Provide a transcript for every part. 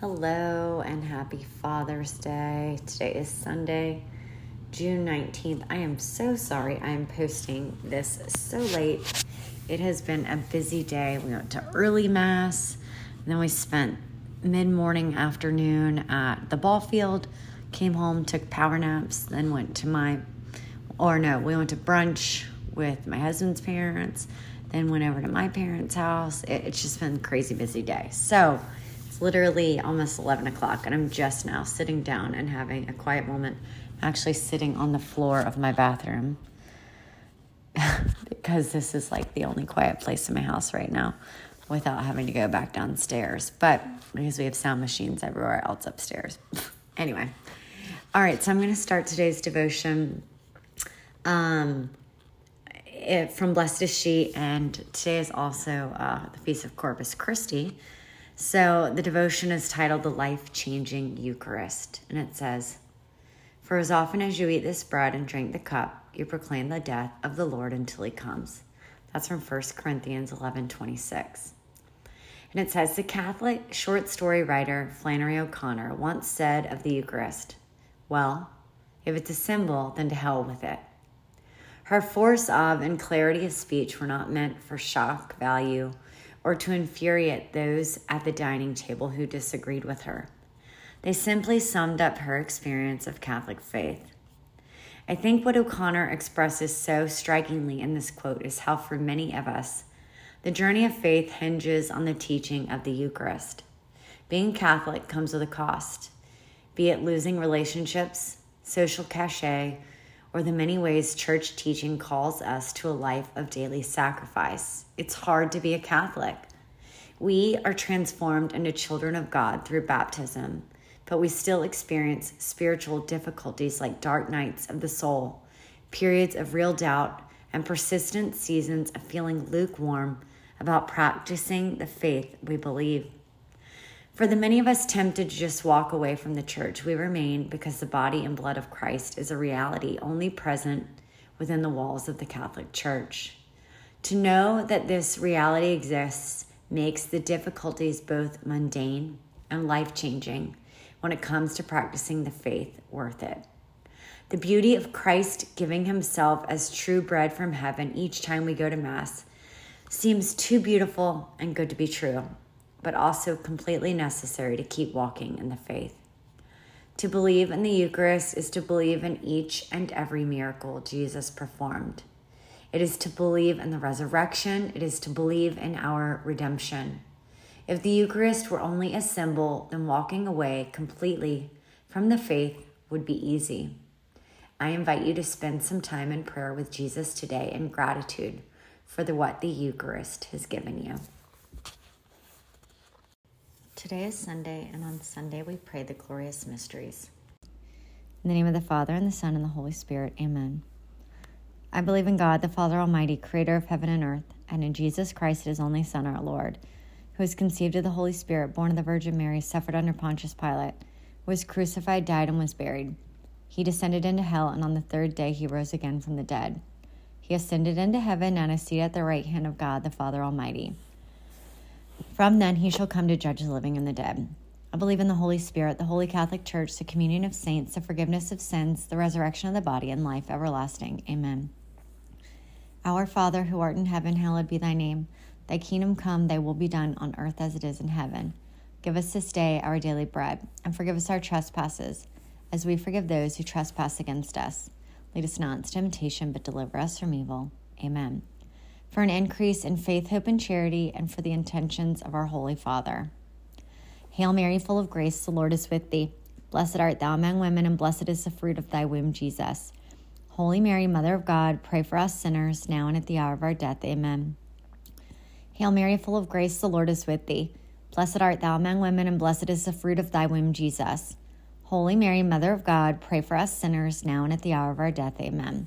Hello and happy Father's Day. Today is Sunday, June 19th. I am so sorry I am posting this so late. It has been a busy day. We went to early mass, then we spent mid morning, afternoon at the ball field, came home, took power naps, then went to my, or no, we went to brunch with my husband's parents, then went over to my parents' house. It, it's just been a crazy busy day. So, literally almost 11 o'clock, and I'm just now sitting down and having a quiet moment, actually sitting on the floor of my bathroom because this is like the only quiet place in my house right now without having to go back downstairs. But because we have sound machines everywhere else upstairs. anyway, all right, so I'm going to start today's devotion. Um, it, from Blessed is She, and today is also uh, the Feast of Corpus Christi. So the devotion is titled The Life Changing Eucharist, and it says, For as often as you eat this bread and drink the cup, you proclaim the death of the Lord until he comes. That's from 1 Corinthians 11 26. And it says, The Catholic short story writer Flannery O'Connor once said of the Eucharist, Well, if it's a symbol, then to hell with it. Her force of and clarity of speech were not meant for shock value or to infuriate those at the dining table who disagreed with her. They simply summed up her experience of Catholic faith. I think what O'Connor expresses so strikingly in this quote is how, for many of us, the journey of faith hinges on the teaching of the Eucharist. Being Catholic comes with a cost, be it losing relationships, social cachet, or the many ways church teaching calls us to a life of daily sacrifice. It's hard to be a Catholic. We are transformed into children of God through baptism, but we still experience spiritual difficulties like dark nights of the soul, periods of real doubt, and persistent seasons of feeling lukewarm about practicing the faith we believe. For the many of us tempted to just walk away from the church, we remain because the body and blood of Christ is a reality only present within the walls of the Catholic Church. To know that this reality exists makes the difficulties both mundane and life changing when it comes to practicing the faith worth it. The beauty of Christ giving himself as true bread from heaven each time we go to Mass seems too beautiful and good to be true but also completely necessary to keep walking in the faith. To believe in the Eucharist is to believe in each and every miracle Jesus performed. It is to believe in the resurrection, it is to believe in our redemption. If the Eucharist were only a symbol, then walking away completely from the faith would be easy. I invite you to spend some time in prayer with Jesus today in gratitude for the, what the Eucharist has given you. Today is Sunday, and on Sunday we pray the glorious mysteries. In the name of the Father, and the Son, and the Holy Spirit, amen. I believe in God, the Father Almighty, creator of heaven and earth, and in Jesus Christ, his only Son, our Lord, who was conceived of the Holy Spirit, born of the Virgin Mary, suffered under Pontius Pilate, was crucified, died, and was buried. He descended into hell, and on the third day he rose again from the dead. He ascended into heaven and is seated at the right hand of God, the Father Almighty. From then he shall come to judge the living and the dead. I believe in the Holy Spirit, the Holy Catholic Church, the communion of saints, the forgiveness of sins, the resurrection of the body, and life everlasting. Amen. Our Father, who art in heaven, hallowed be thy name. Thy kingdom come, thy will be done on earth as it is in heaven. Give us this day our daily bread, and forgive us our trespasses, as we forgive those who trespass against us. Lead us not into temptation, but deliver us from evil. Amen for an increase in faith, hope, and charity, and for the intentions of our Holy Father. Hail Mary, full of grace, the Lord is with thee. Blessed art thou among women, and blessed is the fruit of thy womb, Jesus. Holy Mary, Mother of God, pray for us sinners, now and at the hour of our death. Amen. Hail Mary, full of grace, the Lord is with thee. Blessed art thou among women, and blessed is the fruit of thy womb, Jesus. Holy Mary, Mother of God, pray for us sinners, now and at the hour of our death. Amen.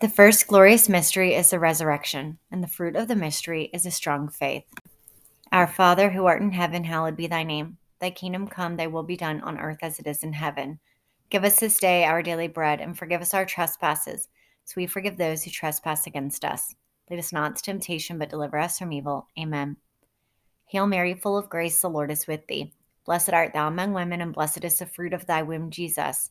The first glorious mystery is the resurrection, and the fruit of the mystery is a strong faith. Our Father, who art in heaven, hallowed be thy name. Thy kingdom come, thy will be done on earth as it is in heaven. Give us this day our daily bread, and forgive us our trespasses, as we forgive those who trespass against us. Lead us not into temptation, but deliver us from evil. Amen. Hail Mary, full of grace, the Lord is with thee. Blessed art thou among women, and blessed is the fruit of thy womb, Jesus.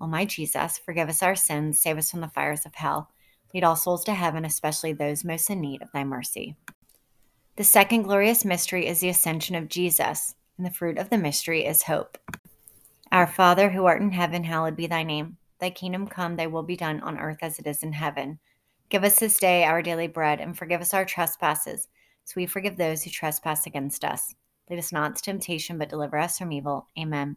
O my Jesus, forgive us our sins, save us from the fires of hell. Lead all souls to heaven, especially those most in need of thy mercy. The second glorious mystery is the ascension of Jesus, and the fruit of the mystery is hope. Our Father, who art in heaven, hallowed be thy name. Thy kingdom come, thy will be done on earth as it is in heaven. Give us this day our daily bread, and forgive us our trespasses so we forgive those who trespass against us. Lead us not into temptation, but deliver us from evil. Amen.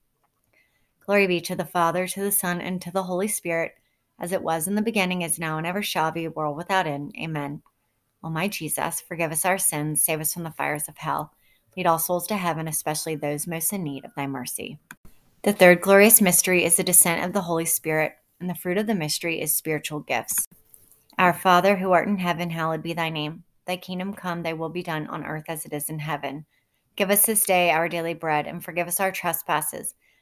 Glory be to the Father, to the Son, and to the Holy Spirit, as it was in the beginning, is now, and ever shall be, world without end. Amen. O my Jesus, forgive us our sins, save us from the fires of hell. Lead all souls to heaven, especially those most in need of thy mercy. The third glorious mystery is the descent of the Holy Spirit, and the fruit of the mystery is spiritual gifts. Our Father, who art in heaven, hallowed be thy name. Thy kingdom come, thy will be done on earth as it is in heaven. Give us this day our daily bread, and forgive us our trespasses,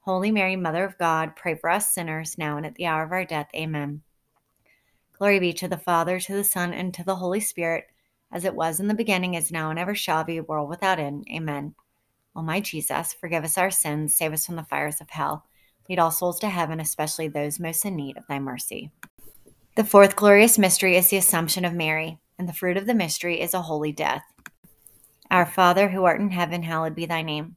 Holy Mary, Mother of God, pray for us sinners, now and at the hour of our death. Amen. Glory be to the Father, to the Son, and to the Holy Spirit, as it was in the beginning, is now, and ever shall be, world without end. Amen. O my Jesus, forgive us our sins, save us from the fires of hell. Lead all souls to heaven, especially those most in need of thy mercy. The fourth glorious mystery is the Assumption of Mary, and the fruit of the mystery is a holy death. Our Father, who art in heaven, hallowed be thy name.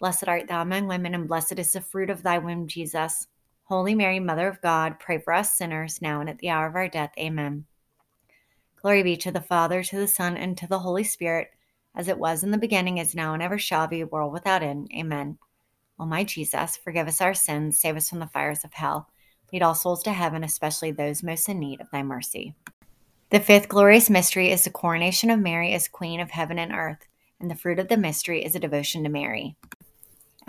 Blessed art thou among women, and blessed is the fruit of thy womb, Jesus. Holy Mary, Mother of God, pray for us sinners, now and at the hour of our death. Amen. Glory be to the Father, to the Son, and to the Holy Spirit, as it was in the beginning, is now, and ever shall be, world without end. Amen. O my Jesus, forgive us our sins, save us from the fires of hell. Lead all souls to heaven, especially those most in need of thy mercy. The fifth glorious mystery is the coronation of Mary as Queen of heaven and earth, and the fruit of the mystery is a devotion to Mary.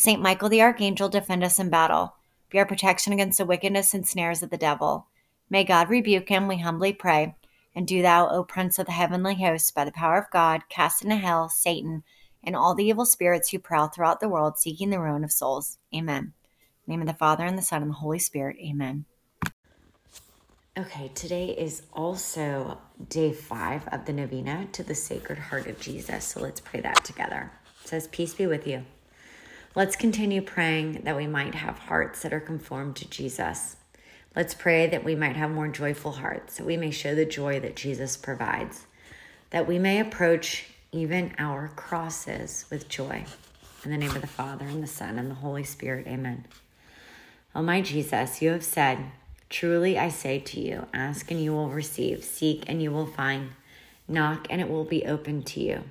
Saint Michael the Archangel, defend us in battle. Be our protection against the wickedness and snares of the devil. May God rebuke him, we humbly pray. And do thou, O Prince of the heavenly hosts, by the power of God, cast into hell Satan and all the evil spirits who prowl throughout the world seeking the ruin of souls. Amen name of the Father, and the Son, and the Holy Spirit. Amen. Okay, today is also day five of the novena to the Sacred Heart of Jesus. So let's pray that together. It says, Peace be with you. Let's continue praying that we might have hearts that are conformed to Jesus. Let's pray that we might have more joyful hearts, that we may show the joy that Jesus provides, that we may approach even our crosses with joy. In the name of the Father, and the Son, and the Holy Spirit, amen. O my Jesus, you have said, Truly I say to you, ask and you will receive, seek and you will find, knock and it will be opened to you.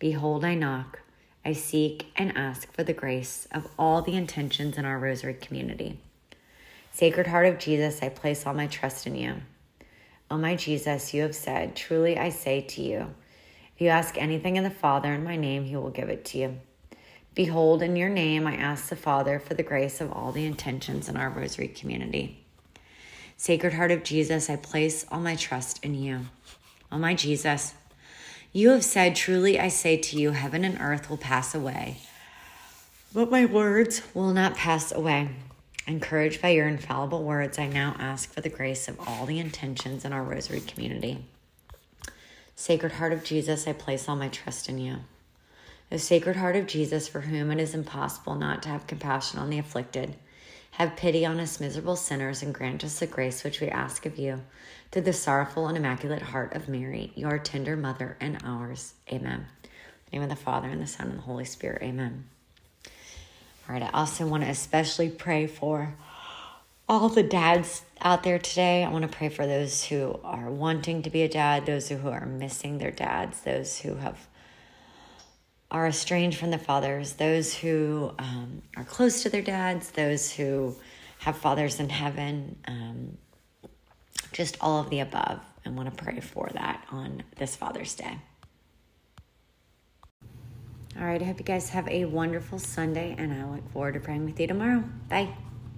Behold, I knock, I seek and ask for the grace of all the intentions in our Rosary community. Sacred Heart of Jesus, I place all my trust in you. O my Jesus, you have said, Truly I say to you, if you ask anything in the Father in my name, he will give it to you. Behold, in your name, I ask the Father for the grace of all the intentions in our Rosary community. Sacred Heart of Jesus, I place all my trust in you. Oh, my Jesus, you have said, Truly I say to you, heaven and earth will pass away, but my words will not pass away. Encouraged by your infallible words, I now ask for the grace of all the intentions in our Rosary community. Sacred Heart of Jesus, I place all my trust in you. The Sacred Heart of Jesus, for whom it is impossible not to have compassion on the afflicted, have pity on us miserable sinners and grant us the grace which we ask of you through the sorrowful and immaculate heart of Mary, your tender mother and ours. Amen. name of the Father and the Son and the Holy Spirit. Amen. All right, I also want to especially pray for all the dads out there today. I want to pray for those who are wanting to be a dad, those who are missing their dads, those who have are estranged from their fathers, those who um, are close to their dads, those who have fathers in heaven, um, just all of the above. And want to pray for that on this Father's Day. All right, I hope you guys have a wonderful Sunday, and I look forward to praying with you tomorrow. Bye.